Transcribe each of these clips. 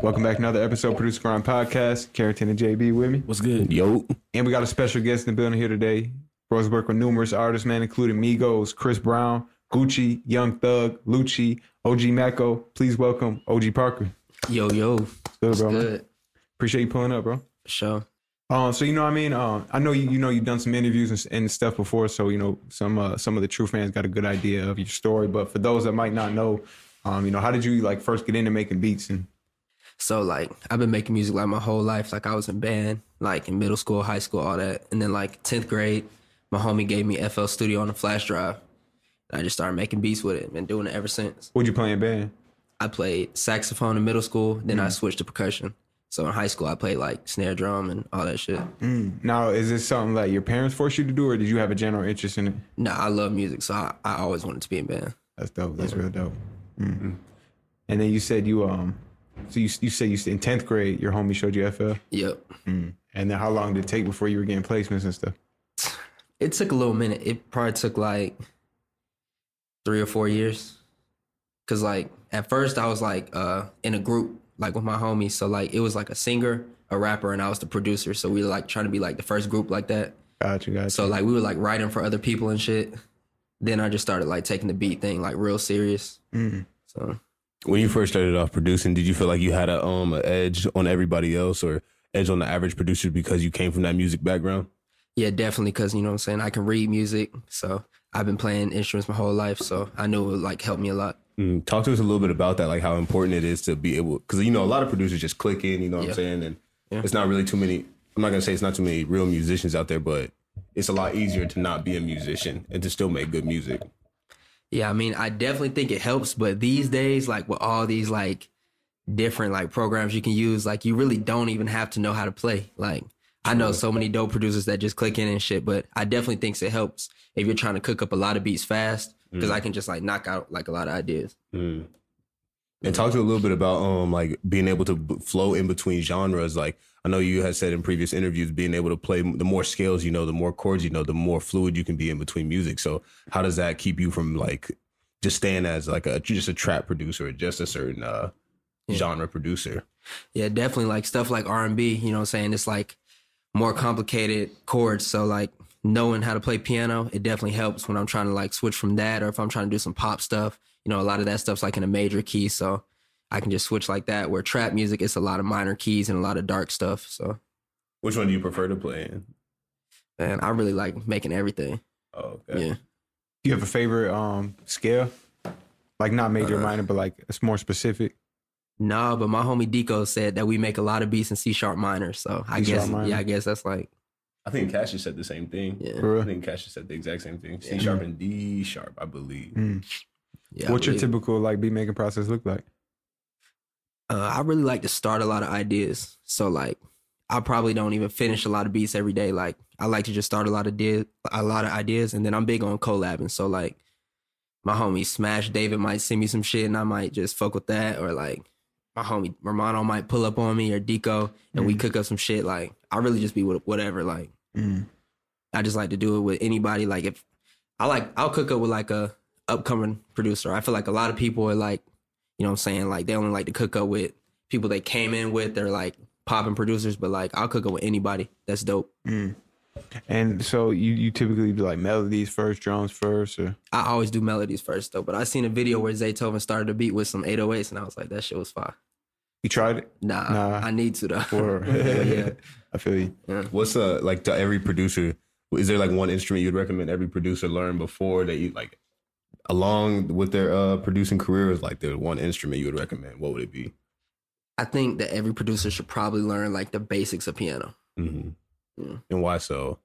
Welcome back to another episode of Producer Grind Podcast. Carrington and JB with me. What's good? Yo, And we got a special guest in the building here today. Bro's work with numerous artists, man, including Migos, Chris Brown, Gucci, Young Thug, Lucci, OG Maco. Please welcome OG Parker. Yo, yo. Good, bro. Good. Appreciate you pulling up, bro. For sure. Um, so you know what I mean. Uh, I know you. You know you've done some interviews and, and stuff before, so you know some uh, some of the true fans got a good idea of your story. But for those that might not know, um, you know, how did you like first get into making beats and So like I've been making music like my whole life. Like I was in band, like in middle school, high school, all that. And then like tenth grade, my homie gave me FL Studio on a flash drive. And I just started making beats with it. Been doing it ever since. what you play in band? I played saxophone in middle school, then I switched to percussion. So in high school I played like snare drum and all that shit. Now, is this something that your parents forced you to do, or did you have a general interest in it? Nah, I love music, so I, I always wanted to be in band. That's dope. That's real dope. Mm. And then you said you um, so you you said you in tenth grade your homie showed you FL, Yep. and then how long did it take before you were getting placements and stuff? It took a little minute. It probably took like three or four years. Cause like at first I was like uh in a group like with my homies. So like it was like a singer, a rapper, and I was the producer. So we were like trying to be like the first group like that. Gotcha, gotcha. So like we were like writing for other people and shit. Then I just started like taking the beat thing like real serious. So when you first started off producing, did you feel like you had a um an edge on everybody else or edge on the average producer because you came from that music background? yeah, definitely because you know what I'm saying. I can read music, so I've been playing instruments my whole life. So I knew it would like help me a lot. Mm, talk to us a little bit about that, like how important it is to be able, because you know a lot of producers just click in, you know what Yeah. I'm saying, and Yeah. it's not really too many. I'm not gonna say it's not too many real musicians out there, but it's a lot easier to not be a musician and to still make good music. Yeah, I mean, I definitely think it helps, but these days, like with all these like different like programs you can use, like you really don't even have to know how to play. Like I know so many dope producers that just click in and shit, but I definitely think it helps if you're trying to cook up a lot of beats fast because I can just like knock out like a lot of ideas. Mm. And talk to a little bit about um like being able to b- flow in between genres. Like I know you had said in previous interviews, being able to play the more scales you know, the more chords you know, the more fluid you can be in between music. So how does that keep you from like just staying as like a just a trap producer or just a certain uh genre producer? Yeah, definitely like stuff like R and B. You know what I'm saying? It's like more complicated chords. So like knowing how to play piano, it definitely helps when I'm trying to like switch from that or if I'm trying to do some pop stuff. You know, a lot of that stuff's like in a major key, so I can just switch like that. Where trap music, it's a lot of minor keys and a lot of dark stuff. So Which one do you prefer to play in? and I really like making everything. Oh, okay. Yeah. Do you have a favorite um scale? Like not major, Uh, minor, but like it's more specific. No, but my homie Deko said that we make a lot of beats in C sharp minor. So I C sharp guess minor. yeah, I guess that's like I think Cassius said the same thing. yeah. I real? think Cassius said the exact same thing. C Yeah. sharp and D sharp, I believe. Mm. Yeah I What's your typical like beat making process look like? uh, I really like to start a lot of ideas. So like, I probably don't even finish a lot of beats every day. Like, I like to just start a lot of di- a lot of ideas, and then I'm big on collabing. So like, my homie Smash David might send me some shit, and I might just fuck with that, or like, my homie Romano might pull up on me or Deko, and we cook up some shit. Like, I really just be with whatever. Like, Mm. I just like to do it with anybody. Like, if I like, I'll cook up with like a upcoming producer. I feel like a lot of people are like, you know what I'm saying? Like they only like to cook up with people they came in with. They're like popping producers, but like I'll cook up with anybody. That's dope. And so you you typically do like melodies first, drums first, or I always do melodies first though. But I seen a video where Zaytoven started a beat with some 808s and I was like, that shit was fire. you tried it? Nah, Nah. I need to though. Or But yeah. I feel you. What's uh like to every producer? Is there like one instrument you'd recommend every producer learn before they like along with their uh producing career? Is like the one instrument you would recommend? What would it be? I think that every producer should probably learn like the basics of piano. Mm-hmm. Yeah. And why so?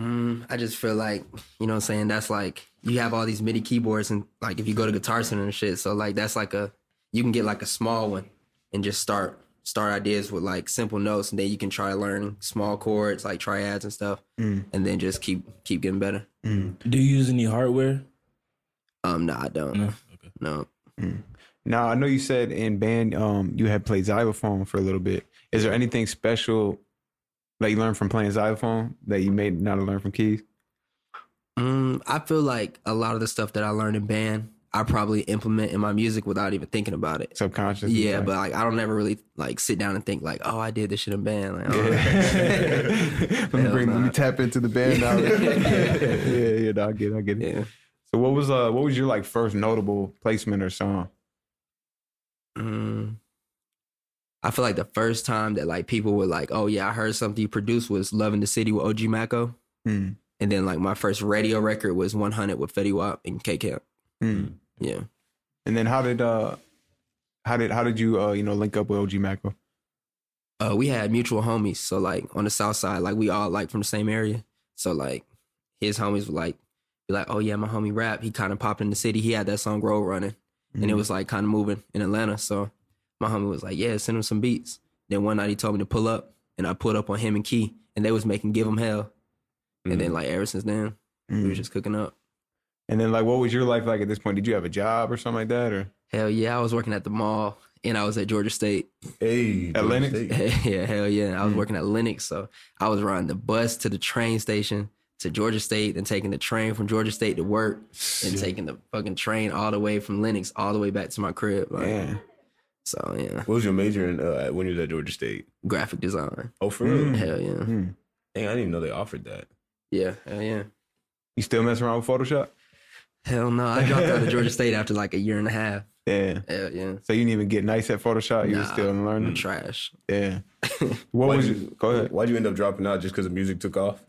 Mm, I just feel like, you know what I'm saying? That's like, you have all these MIDI keyboards, and like if you go to Guitar Center and shit, so like that's like a, you can get like a small one and just start start ideas with like simple notes, and then you can try learning small chords like triads and stuff, Mm. and then just keep keep getting better. Do you use any hardware? Um, no, I don't. No. Okay. No. Now I know you said in band um you had played xylophone for a little bit. Is there anything special that you learned from playing xylophone that you may not have learned from keys? Mm, I feel like a lot of the stuff that I learned in band, I probably implement in my music without even thinking about it. Subconscious. Yeah, like- but like I don't never really like sit down and think like, oh, I did this shit in band. Like, oh. let me bring, let me tap into the band now. yeah, yeah, no, I get, it, I get it. yeah. So, what was uh, what was your like first notable placement or song? Mm. I feel like the first time that like people were like, oh yeah, I heard something you produced was "Loving the City" with OG Maco, Mm. and then like my first radio record was "100" with Fetty Wap and K Camp. Mm. Yeah. And then how did uh, how did how did you uh, you know, link up with OG Maco? uh, we had mutual homies. So like on the south side, like we all like from the same area. So like his homies were like, be like, oh yeah, my homie rap. He kind of popped in the city. He had that song Road Running, and it was like kind of moving in Atlanta. So my homie was like, yeah, send him some beats. Then one night he told me to pull up, and I pulled up on him and Key, and they was making Give Him Hell. And then like ever since then, we Mm. was just cooking up. And then like, what was your life like at this point? Did you have a job or something like that, or Hell yeah, I was working at the mall, and I was at Georgia State. Hey, At Georgia Lenox? Yeah, hell yeah. I was Mm. working at Lenox, so I was riding the bus to the train station to Georgia State and taking the train from Georgia State to work and taking the fucking train all the way from Lenox all the way back to my crib. Like, yeah? So yeah, What was your major in uh, when you was at Georgia State? graphic design. Oh, for real? Mm. Hell yeah, Mm. Dang, I didn't even know they offered that. yeah, hell yeah. You still messing around with Photoshop? Hell no, I dropped out of Georgia State after like a year and a half. Yeah. Hell yeah. So you didn't even get nice at Photoshop. You were Nah, still I'm learning. trash. Yeah. What Why'd was you, you? Go ahead. Why'd you end up dropping out just because the music took off?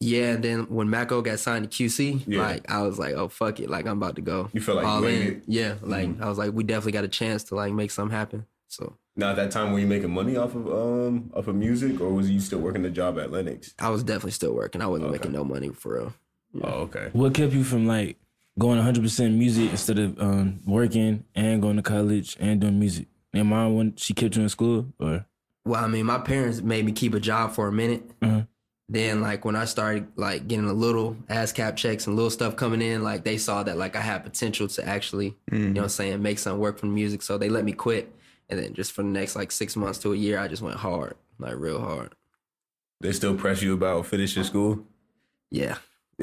Yeah, and then when Maco got signed to QC, Yeah. like I was like, oh fuck it, like I'm about to go. You felt like you all made in. it? Mm-hmm. Yeah, like I was like, we definitely got a chance to like make something happen. So Now at that time, were you making money off of um off of music, or was you still working the job at Lenox? I was definitely still working. I wasn't Okay. making no money for real. Oh, okay. What kept you from like going 100 percent music instead of um, working and going to college and doing music? And mom, when she kept you in school, or Well, I mean, my parents made me keep a job for a minute. Mhm. Then, like when I started like getting a little ASCAP checks and little stuff coming in, like they saw that like I had potential to actually, you know, what I'm saying, make something work from music. So they let me quit. And then just for the next like six months to a year, I just went hard, like real hard. They still press you about finishing school. Yeah.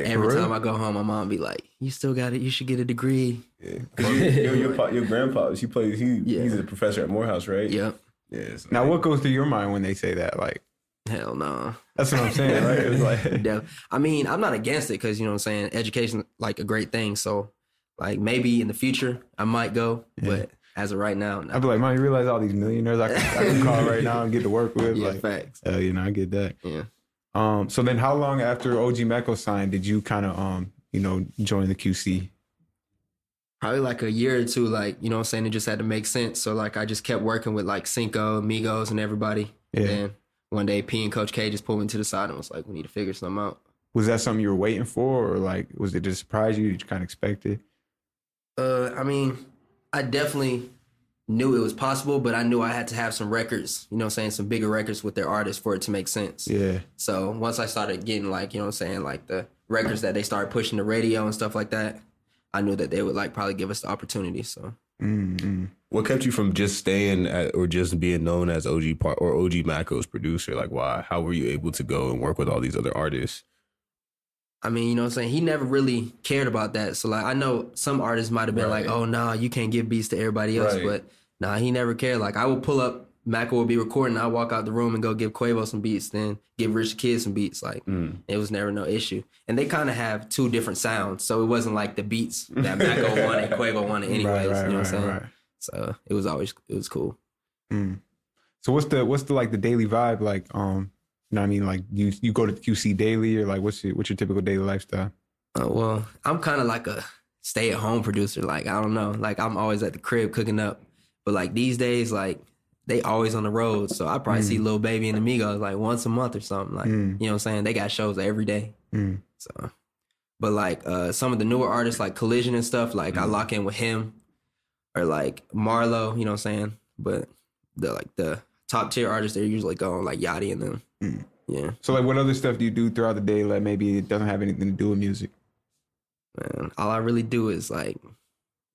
For Every time I go home, my mom be like, "You still got it. You should get a degree." Yeah, because you, your your, pa- your grandpa, he plays. He Yeah. he's a professor at Morehouse, right? Yep. Yeah. so- Now, what goes through your mind when they say that? Like, Hell no. that's what I'm saying, right? It's like, I mean, I'm not against it because you know what I'm saying. Education like a great thing. So, like maybe in the future I might go, but as of right now, no. I'd be like, Mom, you realize all these millionaires I can, I can call right now and get to work with? yeah, like, facts. uh, you know, I get that. Yeah. Um, so then how long after OG Maco signed did you kind of, um, you know, join the QC? Probably like a year or two. Like you know what I'm saying. It just had to make sense. So like I just kept working with like Cinco, Migos, and everybody. Yeah. And one day, P and Coach K just pulled me to the side and was like, "We need to figure something out." Was that something you were waiting for or like, was it just surprise you? Did you kind of expect it? Uh, I mean, I definitely knew it was possible, but I knew I had to have some records, you know what I'm saying, some bigger records with their artists for it to make sense. Yeah. So once I started getting like, you know what I'm saying, like the records that they started pushing the radio and stuff like that, I knew that they would like probably give us the opportunity. So mm What kept you from just staying at or just being known as OG Par- or OG Maco's producer? Like, why? How were you able to go and work with all these other artists? I mean, you know what I'm saying? He never really cared about that. So like I know some artists might have been like, Right. "Oh, nah, you can't give beats to everybody else." Right. But nah, he never cared. Like I would pull up, Mac will be recording, I walk out the room and go give Quavo some beats, then give Rich Kid some beats. Like Mm. it was never no issue. And they kind of have two different sounds, so it wasn't like the beats that Maco wanted, Quavo wanted, anyways. right, right, you know what I'm saying? right. So it was always it was cool. Mm. So what's the what's the like the daily vibe like? Um, you know what I mean? Like you you go to QC daily or like what's your what's your typical daily lifestyle? Uh, well, I'm kind of like a stay at home producer. Like I don't know, like I'm always at the crib cooking up. But like these days, like they always on the road, so I probably see Lil Baby and Amigos like once a month or something. Like Mm. you know what I'm saying? They got shows every day. Mm. So, but like uh some of the newer artists like Kollision and stuff, like I lock in with him or like Marlo. You know what I'm saying? But the like the top tier artists, they're usually going like Yachty and them. Mm. Yeah, So like what other stuff do you do throughout the day that maybe it doesn't have anything to do with music? man. All I really do is like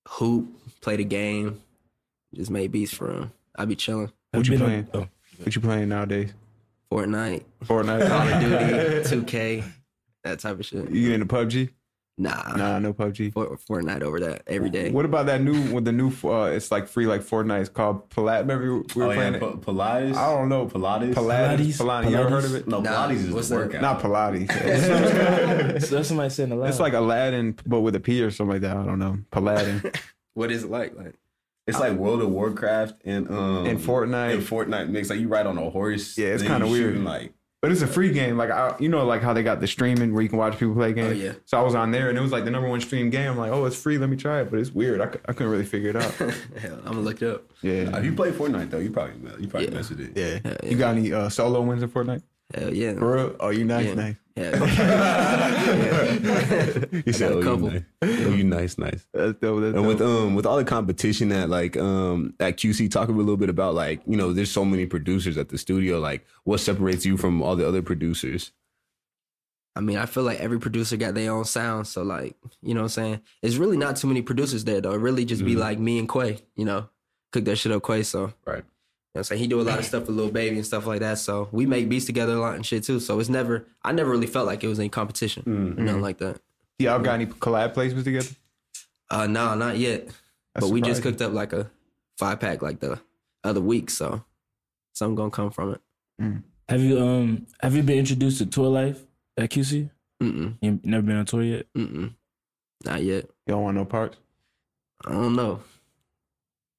hoop, play the game, just make beats for him. I be chilling. What you playing? oh. What you playing nowadays? Fortnite, Fortnite, Call of Duty, 2K, that type of shit. You get into PUBG? Nah, Nah, no PUBG. For, Fortnite over that every day. What about that new with the new? Uh, it's like free like Fortnite. It's called Pilates. Remember we were Oh yeah, playing it. P- Pilates. I don't know. Pilates. Pilates. Pilates? Pilates. You ever heard of it? No, Nah, Pilates is what's a that? workout. Not Pilates. so that's somebody saying a lot. it's like Aladdin, but with a P or something like that. I don't know. Paladin What is it like? Like It's like World of Warcraft and um and Fortnite. and Fortnite mix. Like you ride on a horse. Yeah, it's kinda weird. shooting, Like But it's a free game. Like I, you know, like how they got the streaming where you can watch people play games. Oh, yeah. So I was on there and it was like the number one stream game. I'm like, oh, it's free. Let me try it. But it's weird. I, I couldn't really figure it out. hell, I'm gonna look it up. Yeah. if you play Fortnite though, you probably you probably Yeah. mess with it. Yeah. Hell, You got any uh, solo wins in Fortnite? Hell yeah. For real? Oh, you nice, Yeah. nice. Yeah. You said, oh, you couple. nice. Oh, you nice, nice. That's dope. That's And dope. with um with all the competition that like um at QC, talk a little bit about like you know there's so many producers at the studio. Like what separates you from all the other producers? I mean, I feel like every producer got their own sound. So like, you know what I'm saying? It's really not too many producers there though. It really just be Mhm. like me and Quay, you know. Cook that shit up Quay. So you know what I'm saying? He do a lot of stuff with Lil Baby and stuff like that. So we make beats together a lot and shit too. So it's never I never really felt like it was any competition. Mhm. or Nothing like that. Y'all got any collab placements together? Uh no, not yet. That's but we just cooked up like a five pack like the other week, so something gonna come from it. have you um have you been introduced to tour life at QC? Mm You never been on tour yet? mm. Mm Not yet. You don't want no parts? I don't know.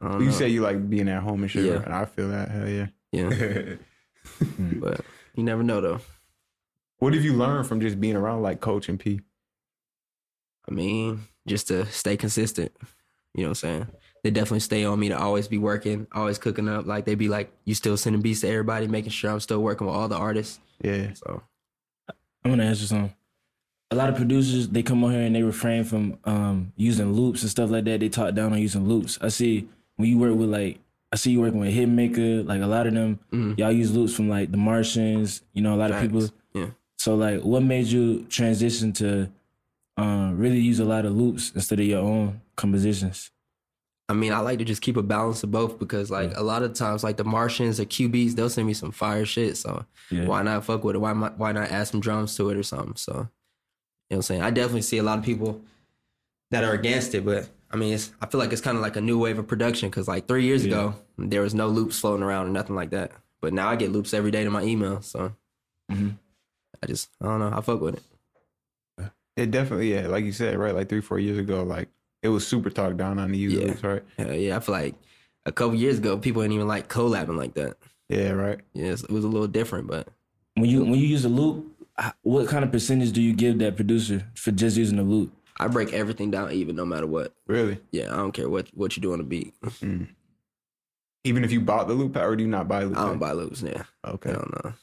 I don't You know. say you like being at home and shit, Yeah. and I feel that. Hell yeah. yeah. but you never know though. What have you learned from just being around like Coach and P? I mean, just to stay consistent. You know what I'm saying? They definitely stay on me to always be working, always cooking up. Like they be like, you still sending beats to everybody, making sure I'm still working with all the artists. Yeah. So I'm gonna ask you something. A lot of producers they come on here and they refrain from um, using loops and stuff like that. They talk down on using loops. I see when you work with like I see you working with Hitmaka. Like a lot of them, Mhm. y'all use loops from like The Martians. You know, a lot of people. Yeah. So like, what made you transition to um, really use a lot of loops instead of your own compositions? I mean, I like to just keep a balance of both because like a lot of times, like the Martians or QBs, they'll send me some fire shit. So Yeah. why not fuck with it? Why not, why not add some drums to it or something? So you know what I'm saying? I definitely see a lot of people that are against it, but I mean, it's, I feel like it's kind of like a new wave of production because like three years Yeah. ago, there was no loops floating around or nothing like that. But now I get loops every day to my email. So Mhm. I just, I don't know. I fuck with it. It definitely, yeah, like you said, right? Like three, four years ago, like it was super talked down on the use Yeah. loops, right? Hell yeah, I feel like a couple years ago, people didn't even like collabing like that. Yeah, right. Yeah, it's- it was a little different, but When you when you use a loop, what kind of percentage do you give that producer for just using a loop? I break everything down even no matter what. Really. Yeah, I don't care what what you do on the beat. Even if you bought the loop, or do you not buy loop? I don't buy loops. Yeah, Okay. I don't know.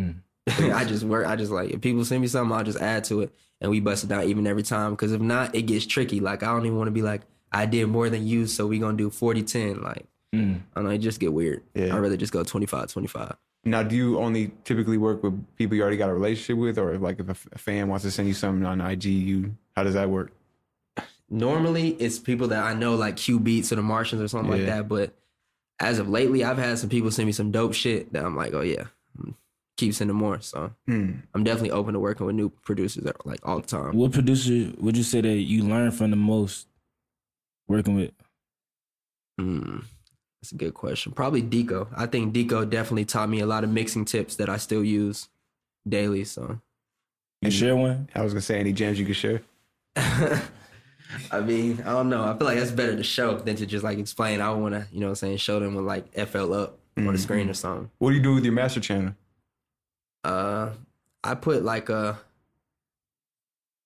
Mm. I just work. I just like if people send me something, I'll just add to it, and we bust it down even every time. Because if not, it gets tricky. Like I don't even want to be like I did more than you, so we gonna do 40-10. Like Mm. I don't know, it just get weird. Yeah. I'd rather just go 25-25. Now, do you only typically work with people you already got a relationship with, or like if a f- a fan wants to send you something on IG, you how does that work? Normally, it's people that I know, like Q Beats or the Martians or something like that. But as of lately, I've had some people send me some dope shit that I'm like, oh yeah, mm, keep sending more. So Hmm. I'm definitely open to working with new producers that, like all the time. What producer would you say that you learn from the most working with? Hmm, that's a good question. Probably Deko. I think Deko definitely taught me a lot of mixing tips that I still use daily. So You share one? I was gonna say any gems you could share. I mean, I don't know. I feel like that's better to show than to just like explain. I want to, you know what I'm saying, show them with like FL up on the screen or something. What do you do with your master channel? Uh, I put like a.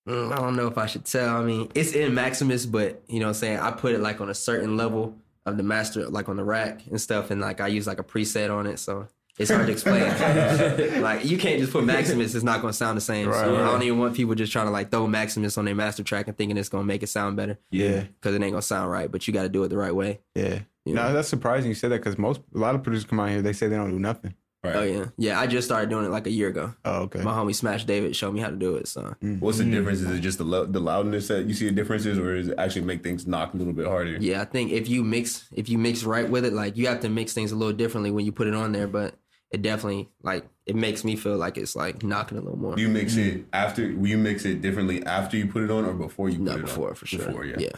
Mm, I don't know if I should tell. I mean, it's in Maximus, but you know what I'm saying? I put it like on a certain level of the master, like on the rack and stuff. And like I use like a preset on it. So it's hard to explain. like you can't just put Maximus, it's not going to sound the same. so Right, I don't even want people just trying to like throw Maximus on their master track and thinking it's going to make it sound better Yeah, because it ain't going to sound right. But you got to do it the right way. yeah. Yeah. No, that's surprising you said that because most a lot of producers come out here they say they don't do nothing. Right. Oh, yeah. Yeah. I just started doing it like a year ago. Oh, okay. My homie Smash David showed me how to do it. So. Mm. What's the difference? Is it just the lo- the loudness that you see the differences, or is it actually make things knock a little bit harder? Yeah, I think if you mix if you mix right with it, like you have to mix things a little differently when you put it on there. But it definitely like it makes me feel like it's like knocking a little more. Do you mix it after? Will you mix it differently after you put it on or before you put no, it before on? for sure. Before, yeah. yeah,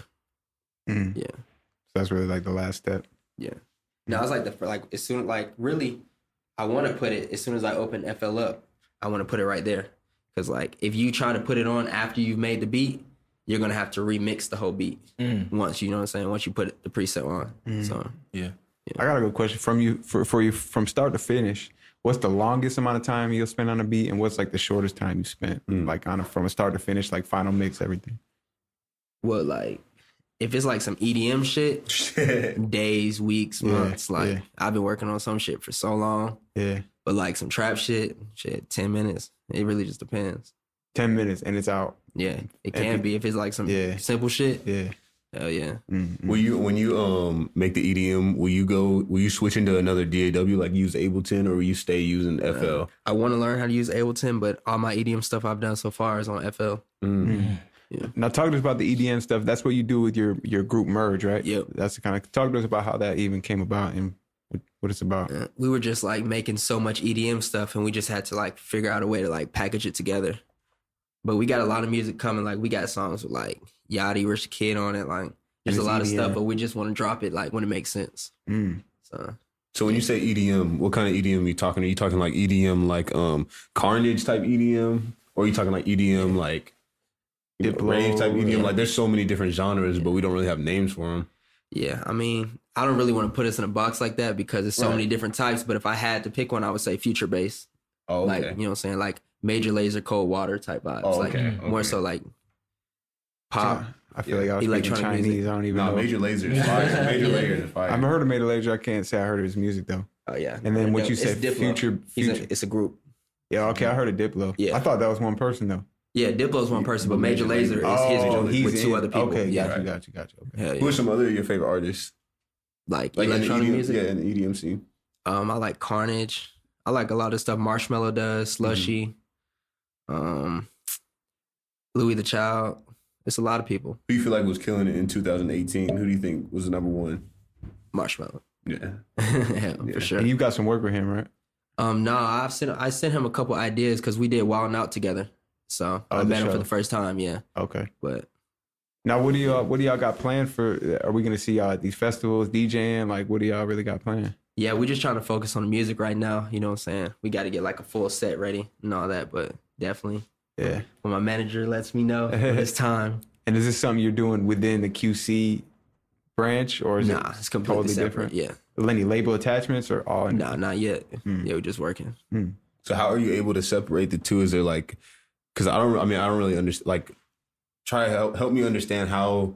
Mm. yeah. So that's really like the last step. Yeah. No, it's like the like as soon like really, I want to put it as soon as I open FL up. I want to put it right there because like if you try to put it on after you've made the beat, you're gonna have to remix the whole beat Mm. once. You know what I'm saying? Once you put the preset on. Mm. So Yeah. I got a good question from you for, for you from start to finish. What's the longest amount of time you'll spend on a beat, and what's like the shortest time you spent, hmm. like on a, from a start to finish, like final mix, everything? what like if it's like some EDM shit, Shit. days, weeks, Yeah, months. Like yeah. I've been working on some shit for so long, Yeah, but like some trap shit, shit, ten minutes. It really just depends. ten minutes and it's out. Yeah, it can pe- be if it's like some Yeah. simple shit. Yeah. Hell yeah. Mm, Will you when you um make the EDM? Will you go? Will you switch into another DAW like use Ableton, or will you stay using FL? I want to learn how to use Ableton, but all my EDM stuff I've done so far is on FL. Mm. Now talk to us about the EDM stuff. That's what you do with your your group merge, right? Yep. That's the kind of talk to us about how that even came about and what, what it's about. Uh, We were just like making so much EDM stuff, and we just had to like figure out a way to like package it together. But we got a lot of music coming. Like we got songs with like Yachty, Rich the Kid on it. Like there's a it's lot of EDM. stuff, but we just want to drop it like when it makes sense. Mm. So So when you say EDM, what kind of EDM are you talking? Are you talking like EDM like um Carnage type EDM, or are you talking like EDM like know, Diplo, rave type EDM? yeah. Like there's so many different genres, but we don't really have names for them. yeah, I mean, I don't really want to put us in a box like that because there's so Right. many different types. But if I had to pick one, I would say future bass. Oh, Like you know what I'm saying, like Major Lazer, cold water type vibes. Oh, like okay, more so like pop. I feel like I was speaking Electronic Chinese. music. I don't even no, know. Major Lazer is fire. Major Lazer is fire. I've heard of Major Lazer. I can't say I heard of his music though. Oh yeah. And then what you It's said, Diplo. future, He's a- it's a group. yeah, okay, I heard of Diplo. Yeah. I thought that was one person though. Yeah, Diplo's one person, but Major Major Laser Lazer- is his Oh, with he's two other people. Okay, yeah, got you, got you, got you. Okay. Hell Who are some other of your favorite artists? Like, Like in the electronic EDM, music. Yeah, in the EDM scene. Um, I like Carnage. I like a lot of stuff Marshmello does, Slushii, um, Louis the Child. It's a lot of people. Who you feel like was killing it in 2018? Who do you think was the number one? Marshmello. Yeah. yeah, Yeah. for sure. And you got some work with him, right? Um, no, I've sent I sent him a couple ideas because we did Wild 'N Out together. So Oh, I the met him for the first time. Yeah, Okay. but Now, what do y'all what do y'all got planned for? Are we gonna see y'all at these festivals DJing? Like, what do y'all really got planned? yeah, we're just trying to focus on the music right now. You know what I'm saying? We got to get like a full set ready and all that. But definitely, Yeah. when my manager lets me know it's time, And is this something you're doing within the QC branch, or is nah, it it's completely totally separate. different? Yeah, Any label attachments or all? nah, not yet. Hmm. Yeah, we're just working. So how are you able to separate the two? Is there like, because I don't, I mean, I don't really understand. Like, try to help help me understand how.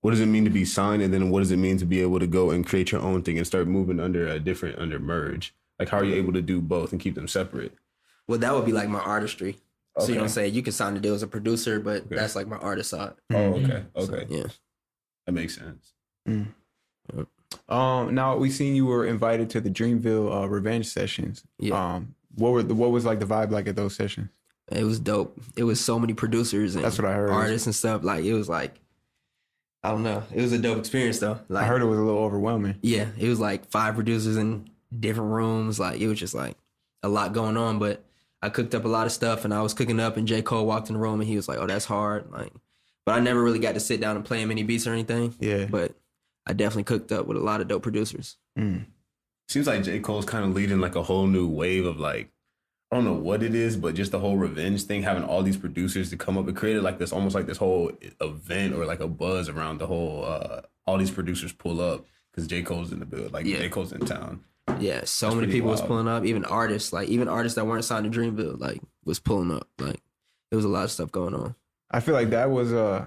What does it mean to be signed, and then what does it mean to be able to go and create your own thing and start moving under a different under merge? Like, how are you able to do both and keep them separate? Well, that would be like my artistry. So you know what I'm saying? You can sign the deal as a producer, but that's like my artist side. Oh, okay, okay, Yeah. that makes sense. Um, now we seen you were invited to the Dreamville uh, Revenge sessions. Yeah. Um, what were the, what was like the vibe like at those sessions? It was dope. It was so many producers and That's what I heard. artists and stuff. Like it was like I don't know. It was a dope experience though. Like I heard it was a little overwhelming. yeah, it was like five producers in different rooms. Like it was just like a lot going on. But I cooked up a lot of stuff and I was cooking up and J. Cole walked in the room and he was like, Oh, that's hard. Like but I never really got to sit down and play him any beats or anything. Yeah. But I definitely cooked up with a lot of dope producers. Mm. Seems like J Cole's kind of leading like a whole new wave of like. I don't know what it is, but just the whole revenge thing, having all these producers to come up, it created like this almost like this whole event or like a buzz around the whole. uh All these producers pull up because J Cole's in the build, like Yeah. J Cole's in town. Yeah, so That's many pretty people was pulling up. Even artists, like even artists that weren't signed to Dreamville, like was pulling up. Like it was a lot of stuff going on. I feel like that was uh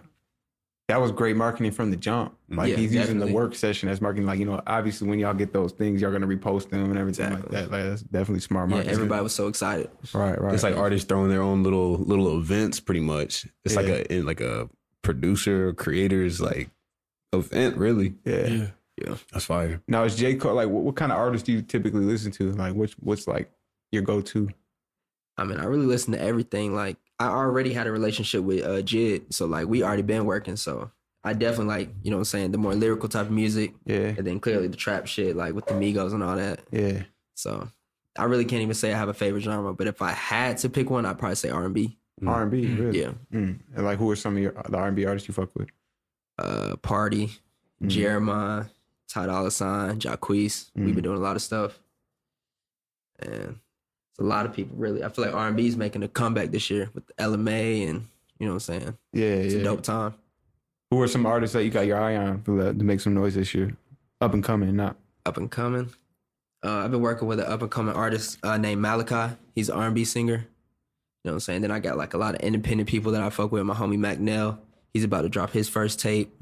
that was great marketing from the jump. Like Yeah, he's using the work session as marketing. Like you know, obviously when y'all get those things, y'all gonna repost them and everything Exactly. like that. Like that's definitely smart Yeah, marketing. everybody was so excited. Right, right. It's like artists throwing their own little little events, pretty much. It's like a in like a producer creators like event, really. yeah. Yeah. That's fire. Now is J Cole like what, what kind of artists do you typically listen to? Like which what's like your go to? I mean, I really listen to everything. Like I already had a relationship with uh Jid, so like we already been working. So I definitely like you know what I'm saying the more lyrical type of music, Yeah, and then clearly the trap shit like with the Migos and all that. yeah. So I really can't even say I have a favorite genre, but if I had to pick one, I'd probably say R and B. R and B, really. Yeah, Mm. And like, who are some of your the R and B artists you fuck with? uh, Party, Mm. Jeremiah, Ty Dolla Sign, Jacquees. We've Mm. been doing a lot of stuff, and it's a lot of people. Really, I feel like R and B is making a comeback this year with Ella Mai, and you know what I'm saying. Yeah, It's a dope time. Who are some artists that you got your eye on for the, to make some noise this year? Up and coming, not. Up and coming. Uh, I've been working with an up and coming artist uh, named Malachi. He's an R&B singer. You know what I'm saying? Then I got like a lot of independent people that I fuck with. My homie Mac Nell. He's about to drop his first tape.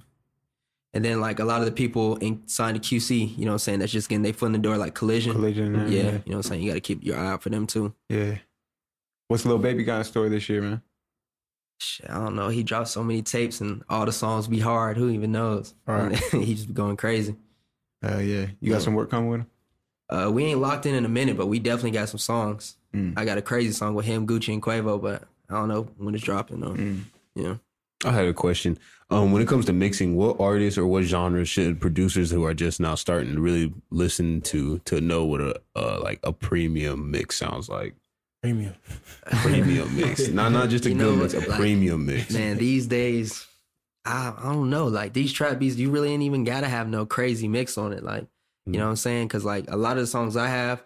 And then like a lot of the people in signed to QC, you know what I'm saying, that's just getting their foot in the door like Kollision. Kollision, Yeah, yeah. you know what I'm saying? You gotta keep your eye out for them too. Yeah. What's Lil Baby got in store this year, man? Shit, I don't know. He dropped so many tapes and all the songs be hard. Who even knows? Right. he just be going crazy. Uh, yeah. You got Yeah. some work coming with him? Uh, we ain't locked in in a minute, but we definitely got some songs. Mm. I got a crazy song with him, Gucci, and Quavo, but I don't know when it's dropping though. Mm. Yeah. I had a question. Um, when it comes to mixing, what artists or what genres should producers who are just now starting to really listen to to know what a uh, like a premium mix sounds like? Premium. Premium mix, not not just a You good know mix, a like, premium mix. Man, these days, I, I don't know. Like these trap beats, you really ain't even gotta have no crazy mix on it. Like, you know what I'm saying? Because like a lot of the songs I have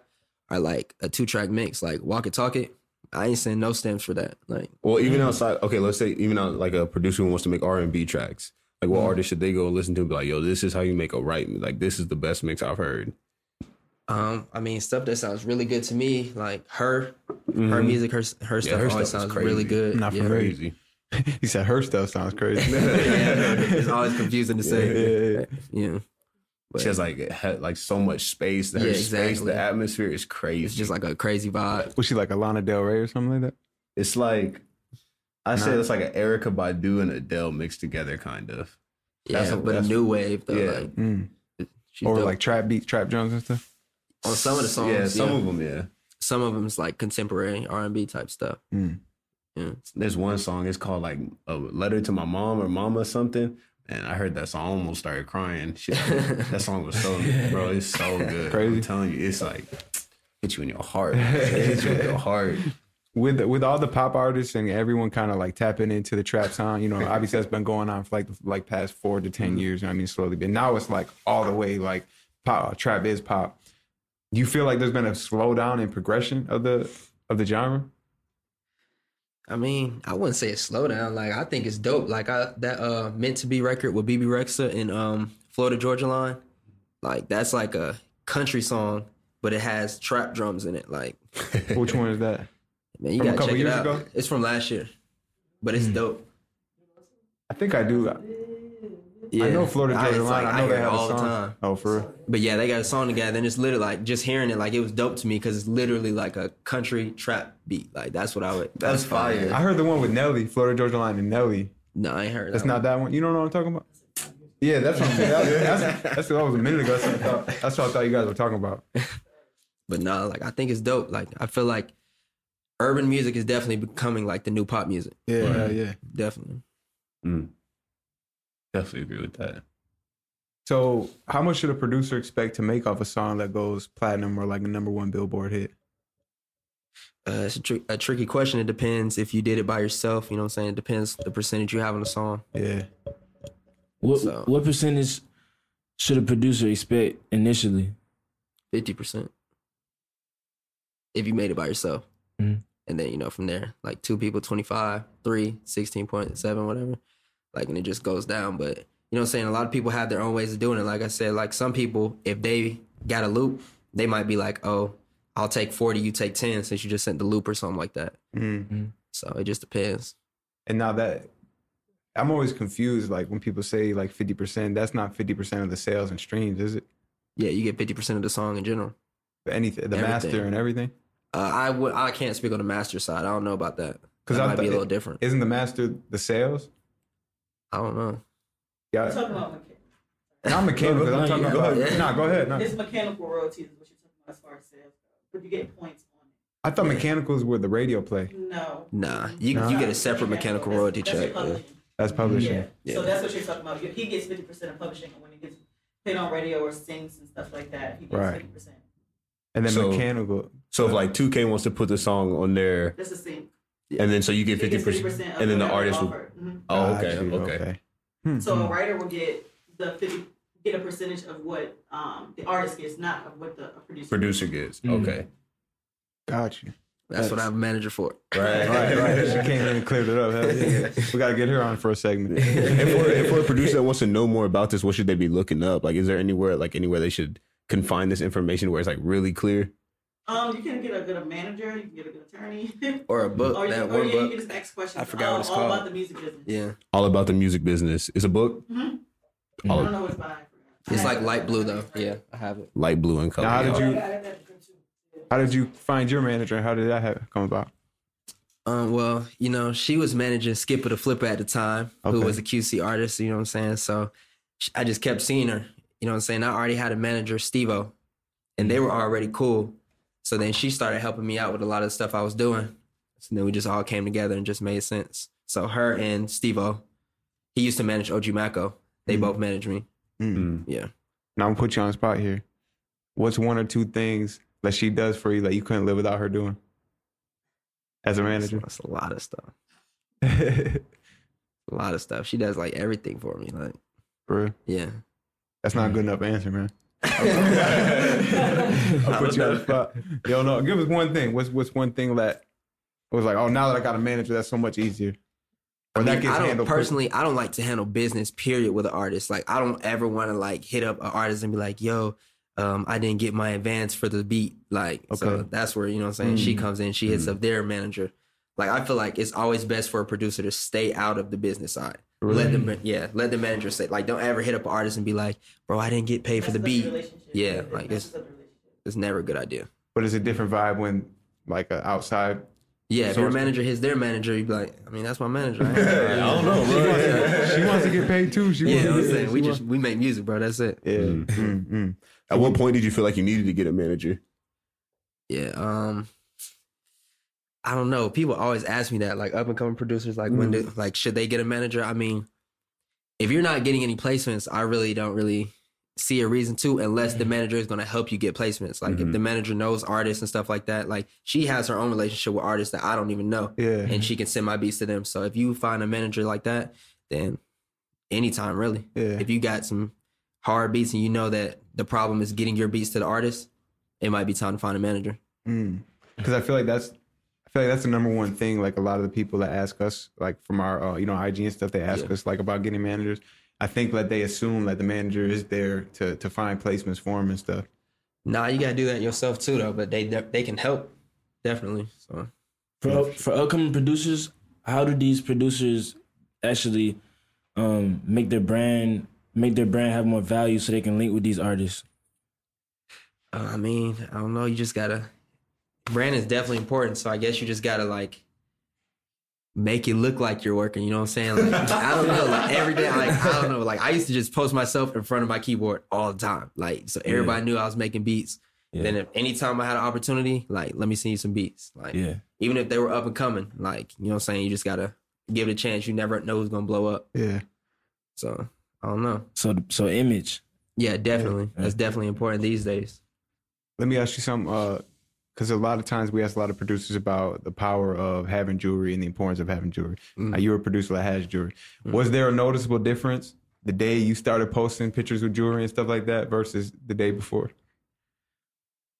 are like a two track mix. Like Walk It Talk It, I ain't saying no stems for that. Like, Well, even outside, okay, let's say even out like a producer who wants to make R and B tracks, like what artist should they go listen to? And be like, yo, this is how you make a right. Like this is the best mix I've heard. um, I mean, stuff that sounds really good to me, like her, her Mhm. music, her her stuff her always stuff is sounds really good. Not yeah. Crazy. he said her stuff sounds crazy. yeah, it's always confusing to say. Yeah, yeah, Yeah. But She has like had like so much space. Her Yeah, space, exactly. the atmosphere is crazy. it's just like a crazy vibe. Was she like a Lana Del Rey or something like that? It's like I say it's like an Erykah Badu and Adele mixed together, kind of. Yeah, That's a- but a that's- new wave though. yeah. Like, Mm. she's Or dope. like trap beats, trap drums and stuff? on some of the songs. yeah, some yeah. of them, yeah. some of them is like contemporary R and B type stuff. Mm. Yeah. There's one song. It's called like a letter to my mom or mama or something. And I heard that song, I almost started crying. Shit, that song was so, bro, it's so good. Crazy. I'm telling you, it's like hit you in your heart. It hits you in your heart. with with all the pop artists and everyone kind of like tapping into the trap sound, you know, obviously that's been going on for like the like past four to 10 mm-hmm. years. You know I mean, slowly, but now it's like all the way like pop, uh, trap is pop. Do you feel like there's been a slowdown in progression of the of the genre? I mean, I wouldn't say it's slow down. Like I think it's dope. Like I that uh meant to be record with Bebe Rexha and um Florida Georgia Line. Like that's like a country song, but it has trap drums in it. Like Which one is that? man, you From gotta couple check it years out. ago? It's from last year, but it's dope. I think I do. Yeah, I know Florida Georgia it's Line. like, I know hear they it have all a the time. Oh, for real? But yeah, they got a song together, and it's literally like just hearing it, like it was dope to me because it's literally like a country trap beat. Like that's what I would. That's fire. I heard the one with Nelly, Florida Georgia Line, and Nelly. No, I ain't heard. That's that not that one. You don't know what I'm talking about? Yeah, that's what I'm saying. That's, that's, that's what I was a minute ago. That's what, I thought, that's what I thought you guys were talking about. But no, like I think it's dope. Like I feel like urban music is definitely becoming like the new pop music. Yeah, yeah. Definitely. Mm. Definitely agree with that. So, how much should a producer expect to make off a song that goes platinum or like a number one Billboard hit? Uh, it's a, tr- a tricky question. It depends if you did it by yourself. You know what I'm saying? It depends the percentage you have on the song. Yeah, What So- what percentage should a producer expect initially? Fifty percent. If you made it by yourself. Mhm. And then, you know, from there, like two people, 25, three, 16.7, whatever. Like, and it just goes down. But, you know what I'm saying? A lot of people have their own ways of doing it. Like I said, like some people, if they got a loop, they might be like, oh, I'll take 40, you take 10 since you just sent the loop or something like that. mm. So it just depends. and now that I'm always confused, like when people say like fifty percent, that's not fifty percent of the sales and streams, is it? Yeah, you get 50% of the song in general. Anything, the Everything. master and everything. Uh, I would. I can't speak on the master side. I don't know about that. Because Because I might be a little different. Isn't the master the sales? I don't know. Yeah, talking about mechanical. not mechanical. No, I'm no, talking you- about. go ahead. Nah, go ahead. No. It's mechanical royalties is what you're talking about as far as sales go. But you get points on it. I thought mechanicals were the radio play. No. Nah, you Nah. you get a separate mechanical That's- royalty that's your check. Yeah. publishing. That's publishing. Yeah. Yeah. So that's what you're talking about. He gets 50% of publishing and when he gets played on radio or sings and stuff like that. He gets Right. 50%. And then So- mechanical. So if like 2K wants to put the song on there, That's a sync. And then so you get 50%, 50% of and then the artist will. offered. Mhm. Oh, okay, Got you, okay. Hmm, So hmm. a writer will get the 50, get a percentage of what um, the artist gets, not of what the producer. Producer gets. Mm. Okay. Got you. That's what I have a manager for. Right. Right, right. She came in and cleared it up. Hell yeah. We got to get her on for a segment. and for, and for a producer that wants to know more about this, what should they be looking up? Like, is there anywhere like anywhere they should confine this information where it's like really clear? Um, you can get a good manager, you can get a good attorney, Or a book. or, you, that or one yeah, you can just ask questions. I forgot what all, it's all called. about the music business. Yeah. All about the music business. It's a book, I all don't know what it's by. It's like it. light blue though. Yeah, I have it. light blue in color. Now, how did you how did you find your manager? How did that have, come about? Um, well, you know, she was managing Skippa da Flippa at the time, who was a QC artist, you know what I'm saying? So I just kept seeing her, you know what I'm saying? I already had a manager, Stevo, and they were already cool. So then she started helping me out with a lot of the stuff I was doing. So then we just all came together and just made sense. So her and Stevo, he used to manage OG Maco. They Mhm. both manage me. Mm. Yeah. Now I'm gonna put you on the spot here. What's one or two things that she does for you that you couldn't live without her doing as a manager? That's a lot of stuff. A lot of stuff. She does like everything for me. Like, For real? yeah. That's not a good enough answer, man. I'll put you on the spot. Yo, no, give us one thing. What's what's one thing that was like, oh, now that I got a manager, that's so much easier. Or I, that gets I don't handled quick. personally. I don't like to handle business. Period with an artist. Like I don't ever want to like hit up an artist and be like, "Yo, um, I didn't get my advance for the beat." Like, so that's where you know what I'm saying. She Mm. comes in. She hits up their manager. Like I feel like it's always best for a producer to stay out of the business side. Let Really? them, yeah, let the manager say. Like, don't ever hit up an artist and be like, "Bro, I didn't get paid for the beat." Yeah, like, it's- up the relationship. It's never a good idea. But it's a different vibe when like an outside. Yeah, if your manager hits their manager, you'd be like, I mean, that's my manager. I don't know, bro. She wants to get paid too. She Yeah, wants you know what I'm saying? she We wants- just we make music, bro. That's it. yeah. Mm. Mm, mm. At what point did you feel like you needed to get a manager? Yeah. Um I don't know. People always ask me that, like up and coming producers, like when do mm. like should they get a manager? I mean, if you're not getting any placements, I really don't really see a reason to unless the mm. manager is gonna help you get placements. Like if Mhm. the mm-hmm. manager knows artists and stuff like that, like she has her own relationship with artists that I don't even know. Yeah. And she can send my beats to them. So if you find a manager like that, then anytime really. Yeah. If you got some hard beats and you know that the problem is getting your beats to the artist, it might be time to find a manager. Mm. Because I feel like that's, I feel like that's the number one thing. Like a lot of the people that ask us, like from our, uh, you know, IG and stuff, they ask Yeah. us like about getting managers. I think that they assume that the manager is there to to find placements for them and stuff. Nah, you gotta do that yourself too, though. But they they can help, definitely. So For for upcoming producers, how do these producers actually um, make their brand make their brand have more value so they can link with these artists? uh, I mean, I don't know. You just gotta. Brand is definitely important. So I guess you just gotta like make it look like you're working. You know what I'm saying? Like, I don't know. Like every day, like I don't know. Like I used to just post myself in front of my keyboard all the time. Like so everybody knew I was making beats. Yeah. Then if anytime I had an opportunity, like let me send you some beats. Like Yeah. even if they were up and coming, like you know what I'm saying. You just gotta give it a chance. You never know who's gonna blow up. Yeah. So I don't know. So so image. Yeah, definitely. Yeah. That's definitely important these days. Let me ask you something. Uh, Because a lot of times we ask a lot of producers about the power of having jewelry and the importance of having jewelry. Mm. Now, you're a producer that has jewelry. Was there a noticeable difference the day you started posting pictures with jewelry and stuff like that versus the day before?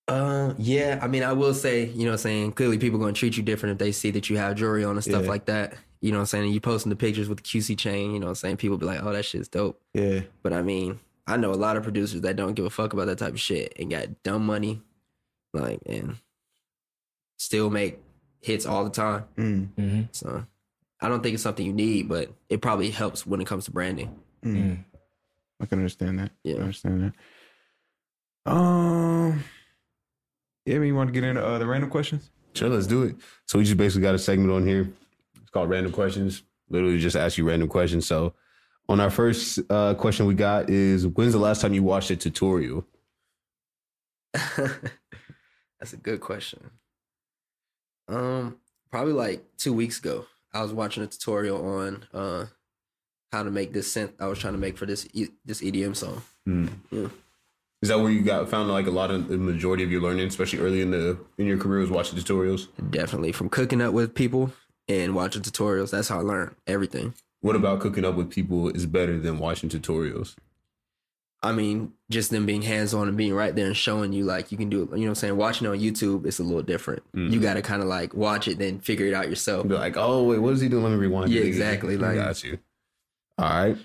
Uh, yeah. I mean, I will say, you know, what I'm saying clearly people are gonna treat you different if they see that you have jewelry on and stuff Yeah. like that. You know, what I'm saying and you posting the pictures with the QC chain. You know, what I'm saying people be like, "Oh, that shit's dope." Yeah. But I mean, I know a lot of producers that don't give a fuck about that type of shit and got dumb money, like and still make hits all the time. Mm. hmm So I don't think it's something you need, but it probably helps when it comes to branding. Mm. I can understand that. Yeah. can understand that. Um, yeah, you want to get into uh, the random questions? Sure, let's do it. So we just basically got a segment on here. It's called Random Questions. Literally just ask you random questions. So on our first uh, question we got is when's the last time you watched a tutorial? That's a good question. Um, probably like two weeks ago, I was watching a tutorial on uh how to make this synth I was trying to make for this e- this EDM song. Hmm. Yeah. Is that where you got found like a lot of the majority of your learning, especially early in the in your career, was watching tutorials? Definitely from cooking up with people and watching tutorials. That's how I learned everything. What about cooking up with people is better than watching tutorials? I mean, just them being hands on and being right there and showing you like you can do it. You know what I'm saying? Watching on YouTube, it's a little different. You got to kind of like watch it, then figure it out yourself. Be like, oh wait, what is he doing? Let me rewind. Yeah, exactly, I like- got you. All right.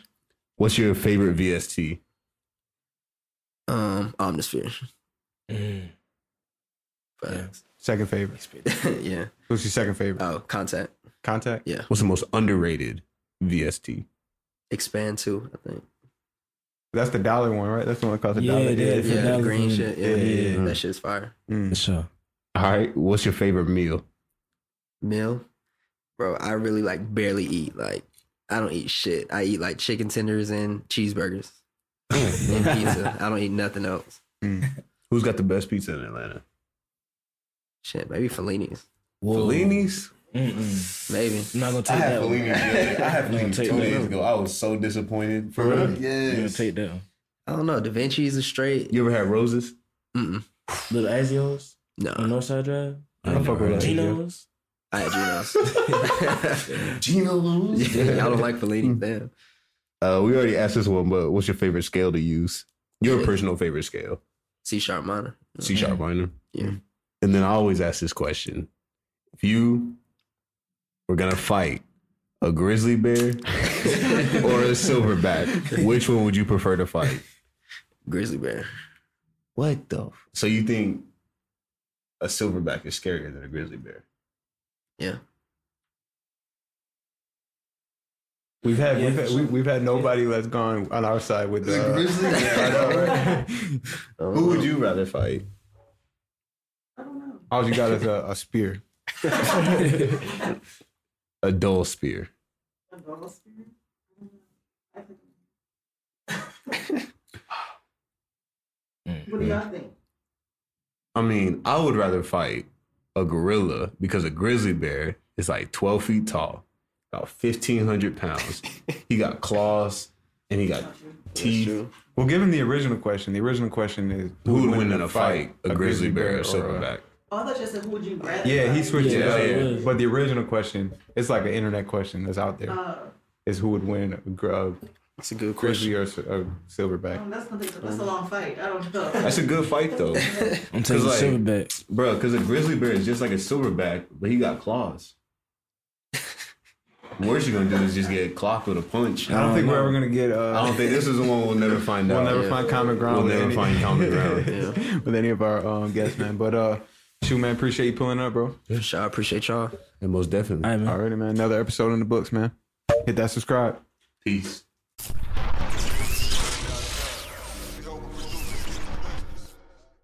What's your favorite VST? Um, Omnisphere. Mm. But, Second favorite. yeah. What's your second favorite? Oh, Kontakt. Kontakt. Yeah. What's the most underrated VST? Xpand!2. I think. That's the dollar one, right? That's the one that costs a Yeah, dollar. Yeah, yeah. Yeah, the green was- shit. Yeah, yeah, yeah, yeah. That shit's fire. Mm. For sure. All right. What's your favorite meal? Meal, bro. I really like barely eat. Like I don't eat shit. I eat like chicken tenders and cheeseburgers and pizza. I don't eat nothing else. Who's got the best pizza in Atlanta? Shit, maybe Fellini's. Whoa. Fellini's. Mm-mm. Maybe. I'm not gonna I take had that one. Fellini's. the I had I'm gonna Fellini's take two days one. ago. I was so disappointed. For real? I'm gonna take that one. I don't know. Da Vinci's is straight. You ever had roses? Mm-mm. Little Asios No, on Northside Drive. I don't fuck with that. Geno's. I had Geno's. Geno's. yeah, y'all don't like Fellini's, damn. Uh, we already asked this one, but what's your favorite scale to use? Your personal favorite scale? C sharp minor. C sharp minor. Yeah. And then I always ask this question: If you were gonna fight a grizzly bear or a silverback, which one would you prefer to fight? Grizzly bear. What the? f- So you think a silverback is scarier than a grizzly bear? Yeah. We've had, Yeah, we've, had sure. we, we've had nobody that's gone on our side with The uh, grizzly I know, right? Who would you rather fight? I don't know. All you got is a, a spear. A dull spear. A dog spirit? I don't know. I think- mm-hmm. What do y'all think? I mean, I would rather fight a gorilla because a grizzly bear is like 12 feet tall, about 1,500 pounds. he got claws and he got teeth. Well, given the original question, the original question is Who would win in a fight, a grizzly bear or a silverback? Oh, I thought you said who would you rather? Yeah, he switched Yeah, it it up. was. But the original question, it's like an internet question that's out there, Uh, is who would win, a gr- a It's a good grizzly question. or a silverback? oh, that's gonna that's a long fight. I don't know. That's a good fight though, I'm taking like- silverback. bro. Because a grizzly bear is just like a silverback, but he got claws. The worst you're gonna do is just get clocked with a punch. I don't think we're ever gonna get. Uh, I don't think this is the one we'll never find out. we'll never yeah. find common ground. We'll with never any- find common ground. Yeah. with any of our um, guests, man. But uh, shoot, man, appreciate you pulling up, bro. Yeah, Sure, I appreciate y'all. And most definitely. All right, man. Alrighty, man. Another episode in the books, man. Hit that subscribe. Peace.